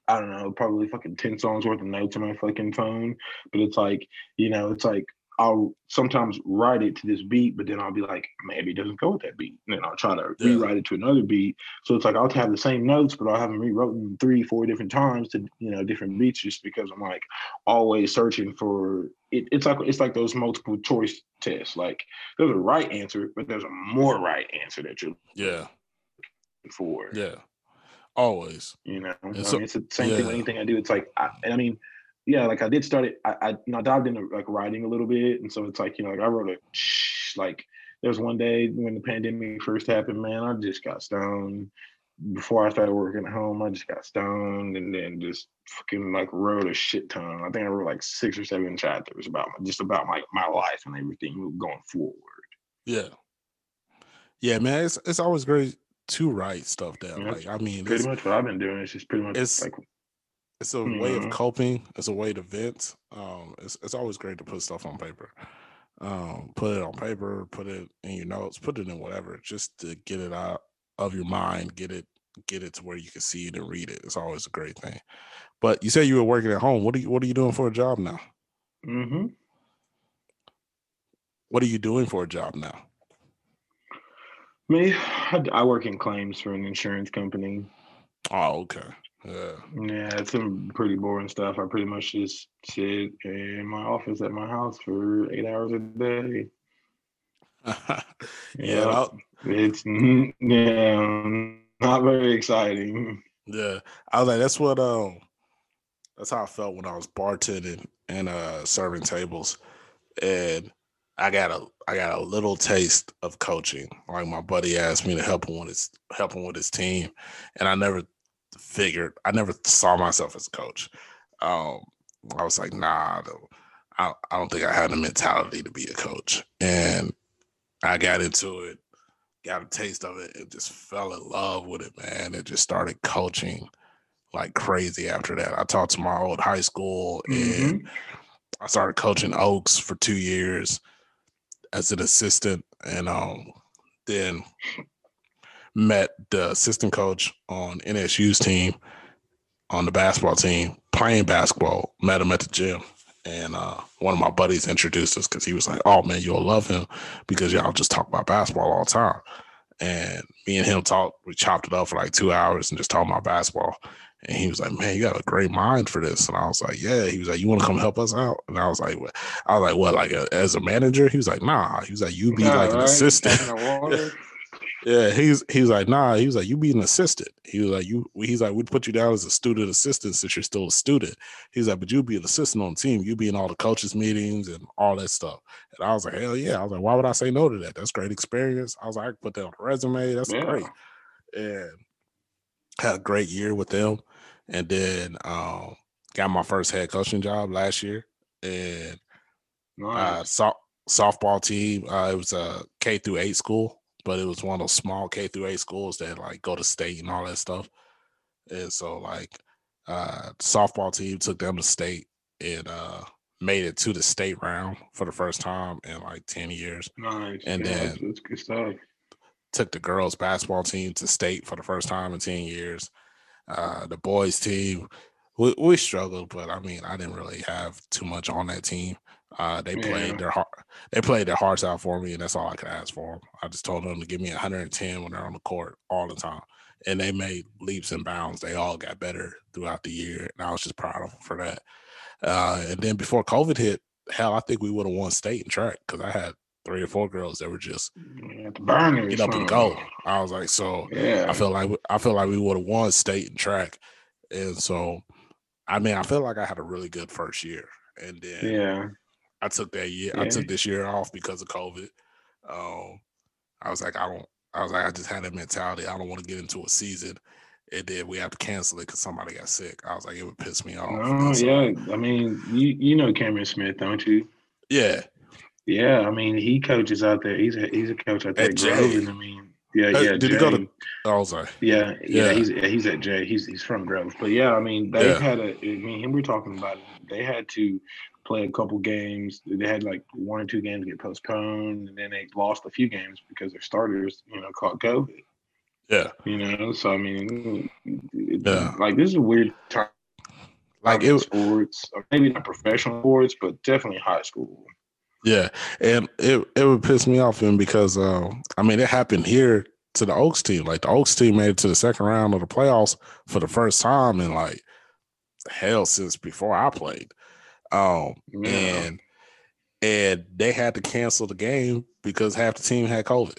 I don't know, probably fucking 10 songs worth of notes on my fucking phone. But it's like, you know, it's like I'll sometimes write it to this beat, but then I'll be like, maybe it doesn't go with that beat. And then I'll try to Yeah. rewrite it to another beat. So it's like I'll have the same notes, but I'll have them rewritten three, four different times to you know different beats, just because I'm like always searching for it. It's like it's like those multiple choice tests. Like there's a right answer, but there's a more right answer that you're Yeah. for. Yeah. Always. You know, I so- mean, it's the same thing with anything I do. It's like, I, and I mean, yeah, like I did start it. I, I, you know, I dived into like writing a little bit, and so it's like, you know, like I wrote a like. There was one day when the pandemic first happened, man. I just got stoned. Before I started working at home, I just got stoned, and then just fucking like wrote a shit ton. I think I wrote like six or seven chapters about my, just about my my life and everything going forward. Yeah. Yeah, man. It's it's always great to write stuff down. Yeah, Like I mean, Pretty it's, much what I've been doing is just pretty much it's- like it's a way of Mhm. coping. It's a way to vent. Um, it's it's always great to put stuff on paper. Um, put it on paper, put it in your notes, put it in whatever, just to get it out of your mind, get it get it to where you can see it and read it. It's always a great thing. But you say you were working at home. What are you what are you doing for a job now? Mm-hmm. What are you doing for a job now? Me, I, I work in claims for an insurance company. Oh, okay. Yeah. Yeah, it's some pretty boring stuff. I pretty much just sit in my office at my house for eight hours a day. yeah, It's yeah, not very exciting. Yeah, I was like, that's what um, that's how I felt when I was bartending and uh serving tables, and I got a I got a little taste of coaching. Like my buddy asked me to help him with his help him with his team, and I never figured I never saw myself as a coach. Um, I was like, nah, I don't, I, I don't think I had the mentality to be a coach, and I got into it got a taste of it and just fell in love with it, man. And just started coaching like crazy after that. I talked to my old high school and I started coaching Oaks for two years as an assistant and um then met the assistant coach on NSU's team on the basketball team playing basketball, met him at the gym. And uh, one of my buddies introduced us because he was like, "Oh man, you'll love him because y'all just talk about basketball all the time." And me and him talked. We chopped it up for like two hours and just talking about basketball. And he was like, "Man, you got a great mind for this." And I was like, "Yeah." He was like, "You want to come help us out?" And I was like, "What?" I was like, "What? Like a, as a manager?" He was like, "Nah." He was like, "You be Yeah, like an assistant." The. Yeah, he's he's like, nah. He was like, you be an assistant. He was like, you. He's like, we'd put you down as a student assistant since you're still a student. He's like, but you be an assistant on the team. You be in all the coaches meetings and all that stuff. And I was like, hell yeah. I was like, why would I say no to that? That's great experience. I was like, I could put that on a resume. That's Yeah. great. And had a great year with them. And then um, got my first head coaching job last year. And uh, so- softball team. Uh, it was a K through eight school, but it was one of those small K through eight schools that like go to state and all that stuff. And so like uh softball team took them to state and uh made it to the state round for the first time in like 10 years. nice. and yeah, then- that's, good stuff. Took the girls basketball team to state for the first time in 10 years. Uh the boys team we, we struggled, but I mean I didn't really have too much on that team. Uh, they Yeah. played their heart. They played their hearts out for me, and that's all I could ask for them. I just told them to give me 110 when they're on the court all the time, and they made leaps and bounds. They all got better throughout the year, and I was just proud of them for that. Uh, and then before COVID hit, hell, I think we would have won state in track because I had three or four girls that were just Yeah, burners. get up and go. I was like, so Yeah. I feel like I feel like we would have won state in track, and so I mean I feel like I had a really good first year, and then yeah. I took that year. I took this year off because of COVID. Um, I was like, I don't. I was like, I just had that mentality. I don't want to get into a season, and then we have to cancel it because somebody got sick. I was like, it would piss me off. Oh so- yeah. I mean, you you know Cameron Smith, don't you? yeah, Yeah. I mean, he coaches out there. He's a he's a coach out there. At at Jay. Grove, I mean, yeah, Uh, yeah. did he go to- Jay. Was like, Yeah, yeah, Yeah. he's he's at Jay. He's he's from Grove, but yeah, I mean they Yeah. had a. I mean, him. We're talking about it. They had to play a couple games. They had like one or two games get postponed, and then they lost a few games because their starters, you know, caught COVID. yeah, You know, so I mean, Yeah. like this is a weird time like it was sports, or maybe not professional sports, but definitely high school. Yeah, and it it would piss me off him because uh, I mean it happened here to the Oaks team. Like the Oaks team made it to the second round of the playoffs for the first time in like hell since before I played. Um, Yeah. and and they had to cancel the game because half the team had COVID.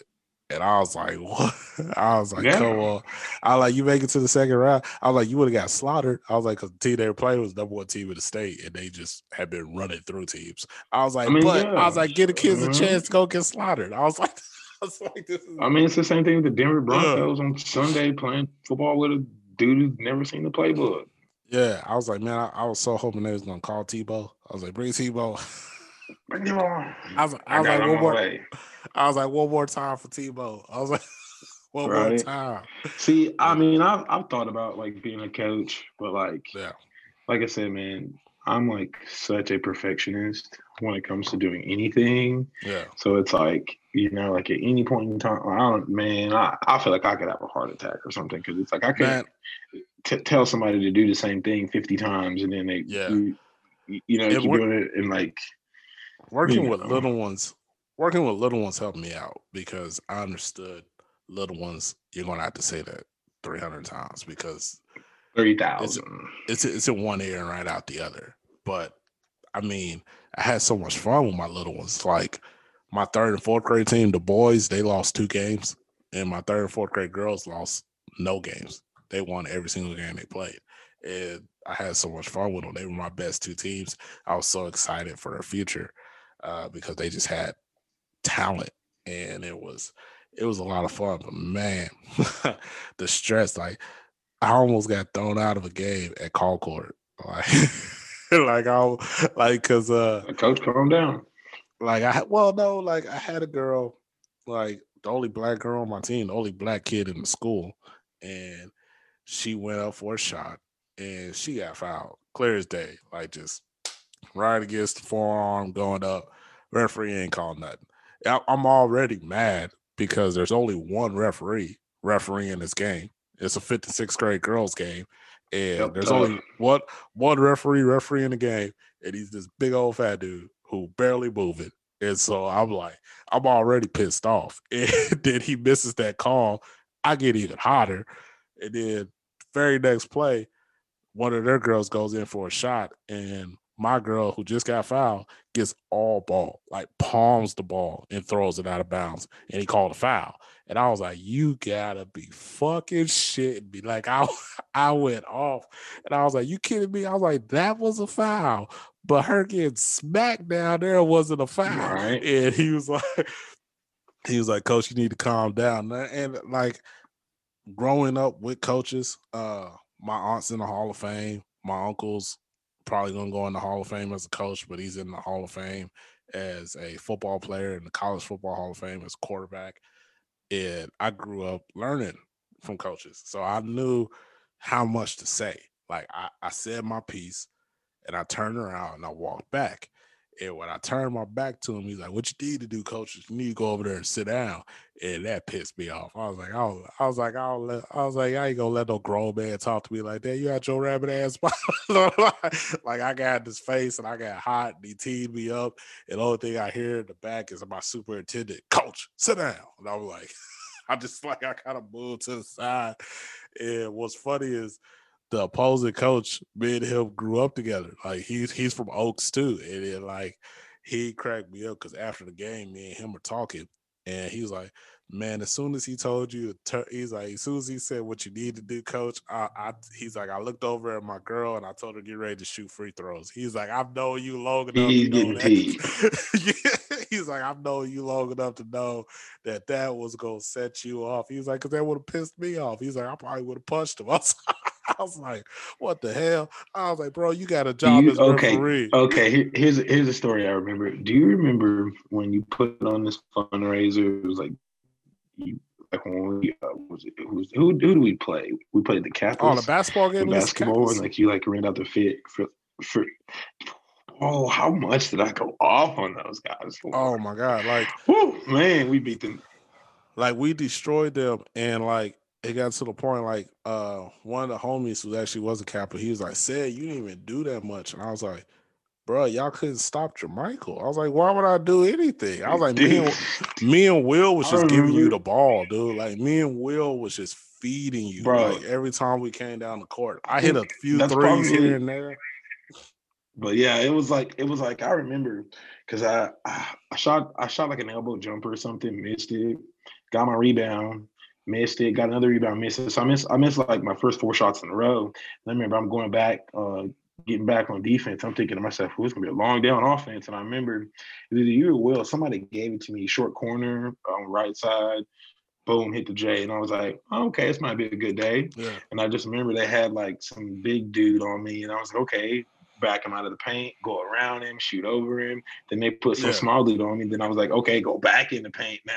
And I was like, what? I was like, Yeah. come on. I like, you make it to the second round. I was like, you would have got slaughtered. I was like, because the team they were playing was number one team in the state, and they just had been running through teams. I was like, mean, but yeah. I was like, give the kids Mhm. a chance to go get slaughtered. I was like, I was like, this is I mean, it's the same thing with the Denver Broncos on Sunday playing football with a dude who's never seen the playbook. Yeah. I was like, man, I, I was so hoping they was gonna call Tebow. I was like, bring Tebow. Bring him on. I was, I I was got like, it on one more. way. I was like, one more time for Tebow. I was like, one more time. See, I mean, I've I've thought about like being a coach, but like Yeah. like I said, man, I'm like such a perfectionist when it comes to doing anything. Yeah. So it's like, you know, like at any point in time, I don't, man, I, I feel like I could have a heart attack or something because it's like I can't t- tell somebody to do the same thing 50 times and then they, Yeah. you, you know, It keep wor- doing it and like, working you with little ones, working with little ones helped me out because I understood little ones. You're gonna have to say that 300 times because 30,000. it's it's in one ear and right out the other. But I mean, I had so much fun with my little ones. Like my third and fourth grade team, the boys, they lost two games, and my third and fourth grade girls lost no games. They won every single game they played. And I had so much fun with them. They were my best two teams. I was so excited for their future uh, because they just had talent, and it was it was a lot of fun. But man, the stress, like I almost got thrown out of a game at Concord. Like, like I like because uh Coach, calm down. like I well no like I had a girl like the only black girl on my team, the only black kid in the school, and she went up for a shot and she got fouled clear as day, like just right against the forearm going up. Referee ain't called nothing. I'm already mad because there's only one referee refereeing in this game. It's a fifth and sixth grade girls game, and Yep, there's only one one referee referee in the game, and he's this big old fat dude who barely moving. And so I'm like, I'm already pissed off. And then he misses that call. I get even hotter. And then very next play, one of their girls goes in for a shot, and my girl who just got fouled gets all ball, like palms the ball and throws it out of bounds. And he called a foul. And I was like, you gotta be fucking shitting me. Like I I went off. And I was like, you kidding me? I was like, that was a foul. But her getting smacked down there wasn't a foul. Right. And he was like, he was like, Coach, you need to calm down. And like growing up with coaches, uh, my aunt's in the Hall of Fame. My uncle's probably gonna go in the Hall of Fame as a coach, but he's in the Hall of Fame as a football player in the College Football Hall of Fame as quarterback. And I grew up learning from coaches, so I knew how much to say. Like I, I said my piece, and I turned around and I walked back. And when I turned my back to him, he's like, "What you need to do, coach? You need to go over there and sit down." And that pissed me off. I was like, I was, I was like, I, let, I was like, I ain't gonna let no grown man talk to me like that. You got your rabbit ass like I got this face and I got hot and he teed me up. And the only thing I hear in the back is my superintendent, coach, sit down. And I was like, I just like I kind of moved to the side. And what's funny is the opposing coach, me and him grew up together. Like he's he's from Oaks too. And then like he cracked me up because after the game, me and him were talking. And he was like, Man, as soon as he told you, he's like, as soon as he said what you need to do, coach, I, I he's like, I looked over at my girl and I told her get ready to shoot free throws. He's like, I've known you long enough. He's to know getting he's like, I've known you long enough to know that that was gonna set you off. He's like, because that would have pissed me off. He's like, I probably would have punched him. I was, I was like, what the hell? I was like, bro, you got a job you- as okay, referee. Okay, here's here's a story I remember. Do you remember when you put on this fundraiser? It was like, you, like when we uh, was it, who who do we play? We played the Catholics. On a basketball game, against basketball, and like you like ran out the fit for for. Oh, how much did I go off on those guys? For? oh my god, like Whew, man, we beat them. like we destroyed them and like it got to the point like uh one of the homies who actually was a capper he was like said you didn't even do that much and i was like bro, y'all couldn't stop Jermichael. I was like, why would I do anything? I was like, me and, me and Will was just giving you the ball, dude. Like me and Will was just feeding you, bro. Like every time we came down the court, I hit a few That's threes here and there. But yeah, it was like it was like I remember because I, I I shot I shot like an elbow jumper or something, missed it, got my rebound, missed it, got another rebound, missed it. So I missed I missed like my first four shots in a row. And I remember I'm going back, uh, getting back on defense. I'm thinking to myself, "Who's gonna be a long day on offense?" And I remember either you or Will, somebody gave it to me, short corner on right side. Boom, hit the J, and I was like, oh, "Okay, this might be a good day." Yeah. And I just remember they had like some big dude on me, and I was like, "Okay, back him out of the paint, go around him, shoot over him. Then they put some yeah. small dude on me. Then I was like, okay, go back in the paint now.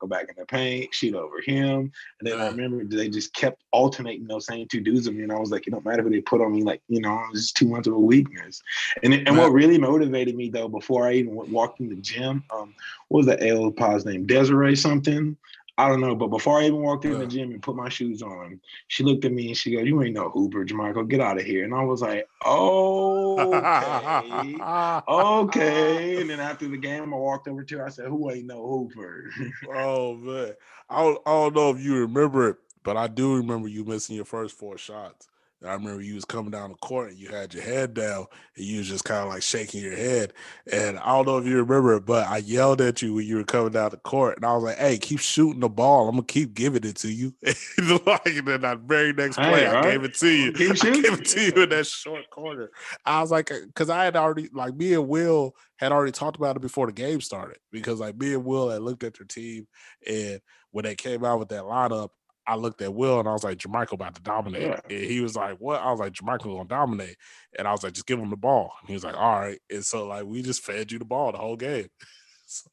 Go back in the paint, shoot over him. And then yeah. I remember they just kept alternating those same two dudes on me. And I was like, it don't matter who they put on me. Like, you know, it's just too much of a weakness. And and what really motivated me though, before I even walked in the gym, um, what was the L pause name? Desiree something. I don't know, but before I even walked in yeah. the gym and put my shoes on, she looked at me and she goes, "You ain't no hooper, Jermichael. Get out of here." And I was like, "Oh, okay, okay." And then after the game, I walked over to her. I said, "Who ain't no hooper?" oh man, I don't, I don't know if you remember it, but I do remember you missing your first four shots. I remember you was coming down the court and you had your head down and you was just kind of like shaking your head. And I don't know if you remember it, but I yelled at you when you were coming down the court. And I was like, hey, keep shooting the ball. I'm gonna keep giving it to you. and like and then that very next play, hey, I right. gave it to you. Keep shooting. I gave it to you in that short corner. I was like, uh, because I had already like me and Will had already talked about it before the game started. Because like me and Will had looked at their team and when they came out with that lineup, I looked at Will and I was like, Jermichael about to dominate. Yeah. And he was like, What? I was like, Jermichael gonna dominate. And I was like, just give him the ball. And he was like, All right. And so like we just fed you the ball the whole game. so,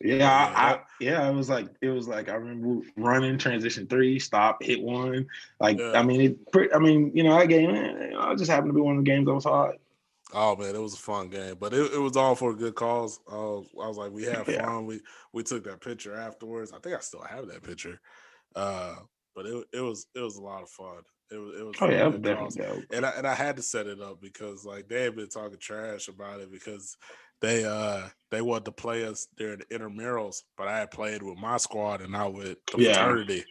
yeah, I, I, yeah, it was like it was like I remember running transition three, stop, hit one. Like yeah. I mean, it. I mean, you know, that game. I just happened to be one of the games I was hard. Oh man, it was a fun game, but it, it was all for a good cause. Uh, I was like, we had fun. Yeah. We we took that picture afterwards. I think I still have that picture. Uh, but it it was it was a lot of fun. It was it was oh yeah, definitely and I and I had to set it up because like they had been talking trash about it because they uh they wanted to play us during the intramurals, but I had played with my squad and I with the yeah. fraternity,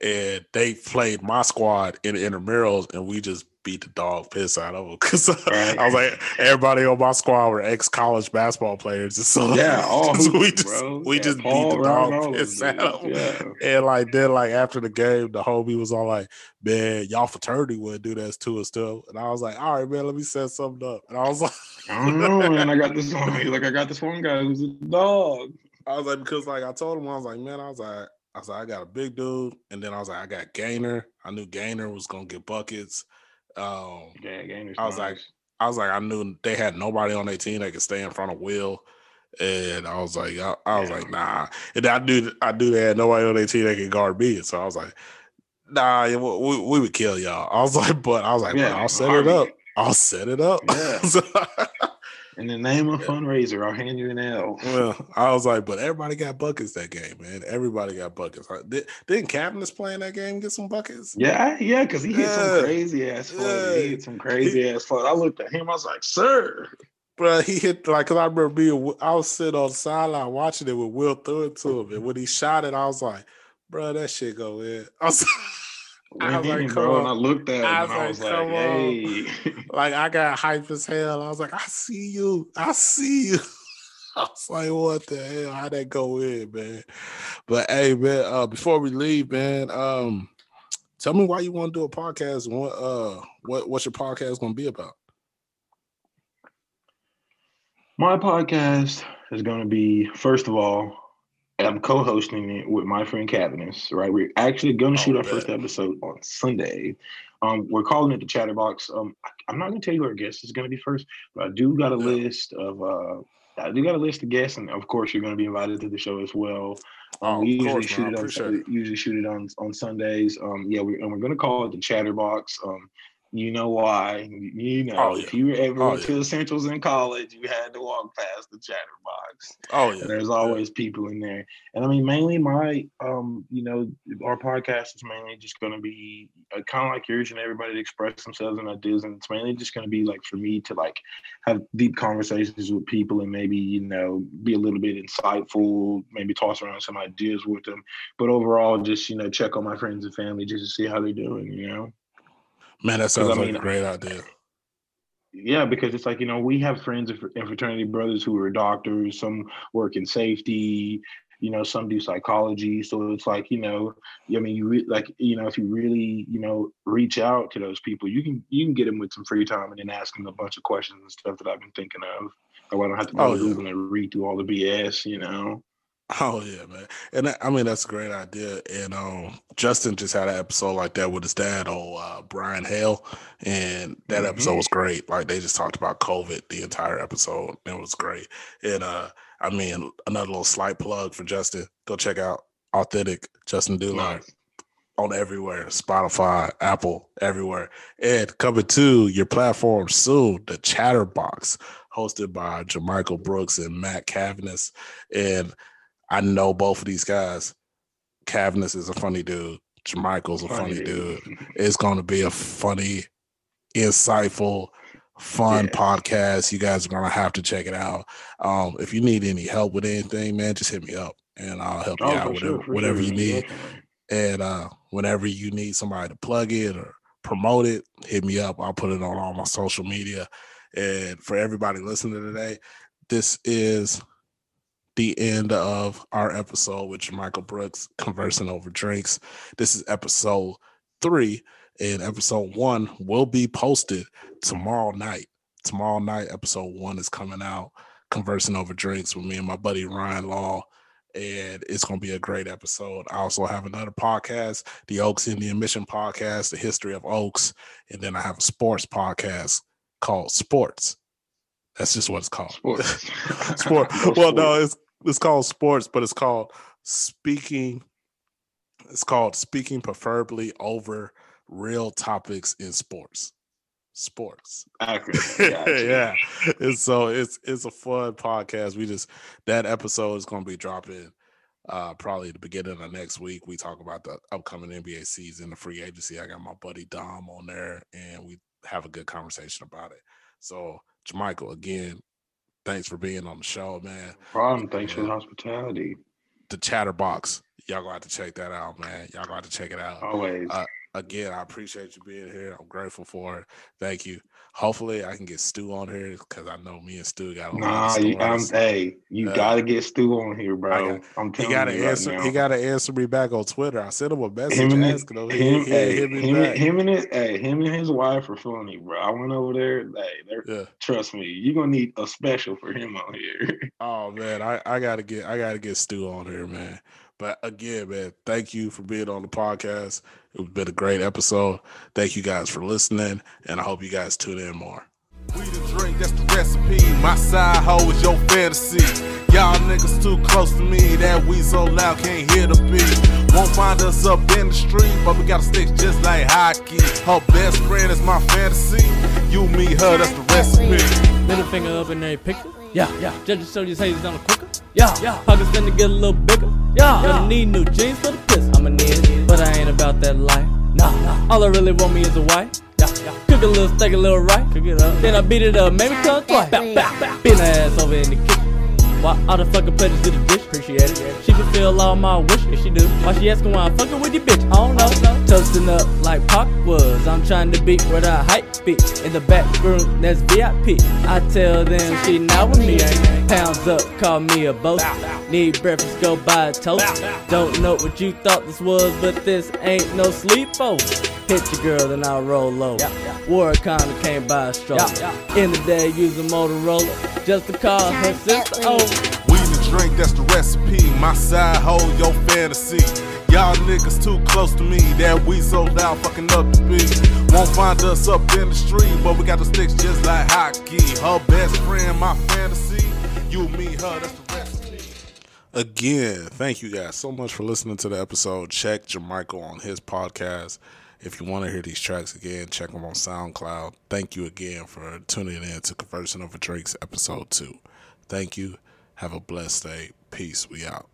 and they played my squad in the intramurals, and we just beat the dog piss out of them because right. I was like, everybody on my squad were ex college basketball players, and so yeah, all we just bro. we yeah, just beat the dog piss out of them. Yeah. And like then, like after the game, the homie was all like, "Man, y'all fraternity would do that to us too," and I was like, "All right, man, let me set something up," and I was like, "I don't know, man, I got this one. Like I got this one guy who's a dog." I was like, because like I told him, I was like, man, I was like. I was like, I got a big dude, and then I was like, I got Gainer. I knew Gainer was gonna get buckets. Um, yeah, I was like, I was like, I knew they had nobody on their team that could stay in front of Will. And I was like, I, I was yeah. like, nah. And I knew, I knew they had nobody on their team that could guard me. So I was like, nah, we, we would kill y'all. I was like, but I was like, yeah, I'll set it up. I'll set it up. Yeah. In the name of yeah. fundraiser, I'll hand you an L. Well, I was like, but everybody got buckets that game, man. Everybody got buckets. Did, didn't Cabinets play in that game get some buckets? Yeah, yeah, because he hit yeah. some crazy ass yeah. He hit some crazy he, ass flood. I looked at him, I was like, sir. Bro, he hit like because I remember being I was sitting on the sideline watching it with Will throw it to him, and when he shot it, I was like, bro, that shit go in. I was I was like, bro, and I looked at him I and I was like, hey. like I got hype as hell. I was like, I see you. I see you. I was like, what the hell? How'd that go in, man? But hey, man, uh, before we leave, man, um, tell me why you want to do a podcast. What uh what what's your podcast gonna be about? My podcast is gonna be, first of all, I'm co-hosting it with my friend Cavinus. Right, we're actually going to shoot our first episode on Sunday. Um, we're calling it the Chatterbox. Um, I'm not going to tell you who our guest is going to be first, but I do got a list of. Uh, I do got a list of guests, and of course, you're going to be invited to the show as well. Um, oh, we usually course, shoot it on usually shoot it on on Sundays. Um, yeah, we and we're going to call it the Chatterbox. Um, you know why. You know, Oh, yeah. if you were ever Oh, went to the Centrals in college, you had to walk past the chatterbox. Oh yeah. And there's always people in there. And I mean, mainly my, um, you know, our podcast is mainly just going to be uh, kind of like yours and everybody to express themselves and ideas. And it's mainly just going to be like for me to like have deep conversations with people and maybe, you know, be a little bit insightful, maybe toss around some ideas with them. But overall, just, you know, check on my friends and family just to see how they're doing, you know? Man, that sounds I like mean, a great idea. Yeah, because it's like, you know, we have friends and fraternity brothers who are doctors, some work in safety, you know, some do psychology. So it's like, you know, I mean, you re- like, you know, if you really, you know, reach out to those people, you can you can get them with some free time and then ask them a bunch of questions and stuff that I've been thinking of. So I don't have to go Oh, yeah. Google and read through all the BS, you know. Oh yeah, man. And that, I mean that's a great idea. And um Justin just had an episode like that with his dad on uh, Brian Hale, and that episode Mhm. was great. Like they just talked about COVID the entire episode. and It was great. And uh I mean another little slight plug for Justin. Go check out Authentic Justin Dulard Nice. on everywhere, Spotify, Apple, everywhere. And coming to your platform soon, the Chatterbox, hosted by Jermichael Brooks and Matt Cavanis. And I know both of these guys. Cavanis is a funny dude. Jermichael's a funny, dude. It's going to be a funny, insightful, fun Yeah. podcast. You guys are going to have to check it out. Um, if you need any help with anything, man, just hit me up and I'll help you Oh, out. for Whatever, sure, for whatever sure, you need. And uh, whenever you need somebody to plug it or promote it, hit me up. I'll put it on all my social media. And for everybody listening today, this is the end of our episode with Michael Brooks conversing over drinks. This is episode three, and episode one will be posted tomorrow night. Tomorrow night, episode one is coming out, conversing over drinks with me and my buddy Ryan Law and it's going to be a great episode. I also have another podcast, the Oaks Indian Mission podcast, the history of Oaks, and then I have a sports podcast called Sports. That's just what it's called. Sports. Sport. Well, no, it's it's called Sports, but it's called Speaking. It's called Speaking Preferably Over Real Topics in Sports. Sports Accurate. Gotcha. yeah. And so it's it's a fun podcast. We just that episode is gonna be dropping uh probably the beginning of next week. We talk about the upcoming NBA season, the free agency. I got my buddy Dom on there and we have a good conversation about it. So Jermichael, again, thanks for being on the show, man. Problem. Thanks for the hospitality. The Chatterbox. Y'all gonna have to check that out, man. Y'all gonna have to check it out. Always. Uh, again, I appreciate you being here. I'm grateful for it. Thank you. Hopefully, I can get Stu on here because I know me and Stu got a lot Nah, of you, I'm, hey, you Uh, gotta get Stu on here, bro. got- I'm he got to you right answer. now. he got to answer me back on Twitter. I sent him a message him and asking him. He, him, he hey, him, him and his, hey, him and his wife are funny, bro. I went over there. Hey, they're, Yeah. trust me, you're gonna need a special for him on here. Oh man, I, I gotta get I gotta get Stu on here, man. But again, man, thank you for being on the podcast. It's been a great episode. Thank you guys for listening, and I hope you guys tune in more. We the drink, that's the recipe. My side hoe is your fantasy. Y'all niggas too close to me, that we so loud can't hear the beat. Won't find us up in the street, but we got sticks just like hockey. Her best friend is my fantasy. You, me, her, that's the recipe. Middle finger up in every picture. Yeah, yeah. Judges show these haters on the quicker. Yeah, yeah. Pockets finna get a little bigger. Yeah, gonna need new jeans for the piss. I'ma need it, but I ain't about that life. Nah, nah. All I really want me is a wife. Yeah, yeah. Cook a little steak, a little right. Cook it up. Then I beat it up, maybe cut twice. Bow, bow, bow. Beat her ass over in the kitchen. Why all the fucking pleasures to the dish? Appreciate it. She fulfill all my wish if she do. Why she asking why I'm fucking with you, bitch? I don't know. Toasting up like Pac was. I'm trying to beat where the hype be. In the back room, that's VIP. I tell them she not with me. Pounds up, call me a boast. Need breakfast, go buy a toast. Don't know what you thought this was, but this ain't no sleepover. Hit your girl, then I'll roll low. Wore a condom, can't buy a stroller. In the day, use a Motorola just to call her sister over. Oh. We the drink, that's the recipe. My side hoe, your fantasy. Y'all niggas too close to me, that we so loud fucking up the beat. Won't find us up in the street, but we got the sticks just like hockey. Her best friend, my fantasy. You, me, her, that's the recipe. Again, thank you guys so much for listening to the episode. Check Jermichael on his podcast If you want to hear these tracks again, check them on SoundCloud. Thank you again for tuning in to Conversing Over Drinks episode two. Thank you. Have a blessed day. Peace. We out.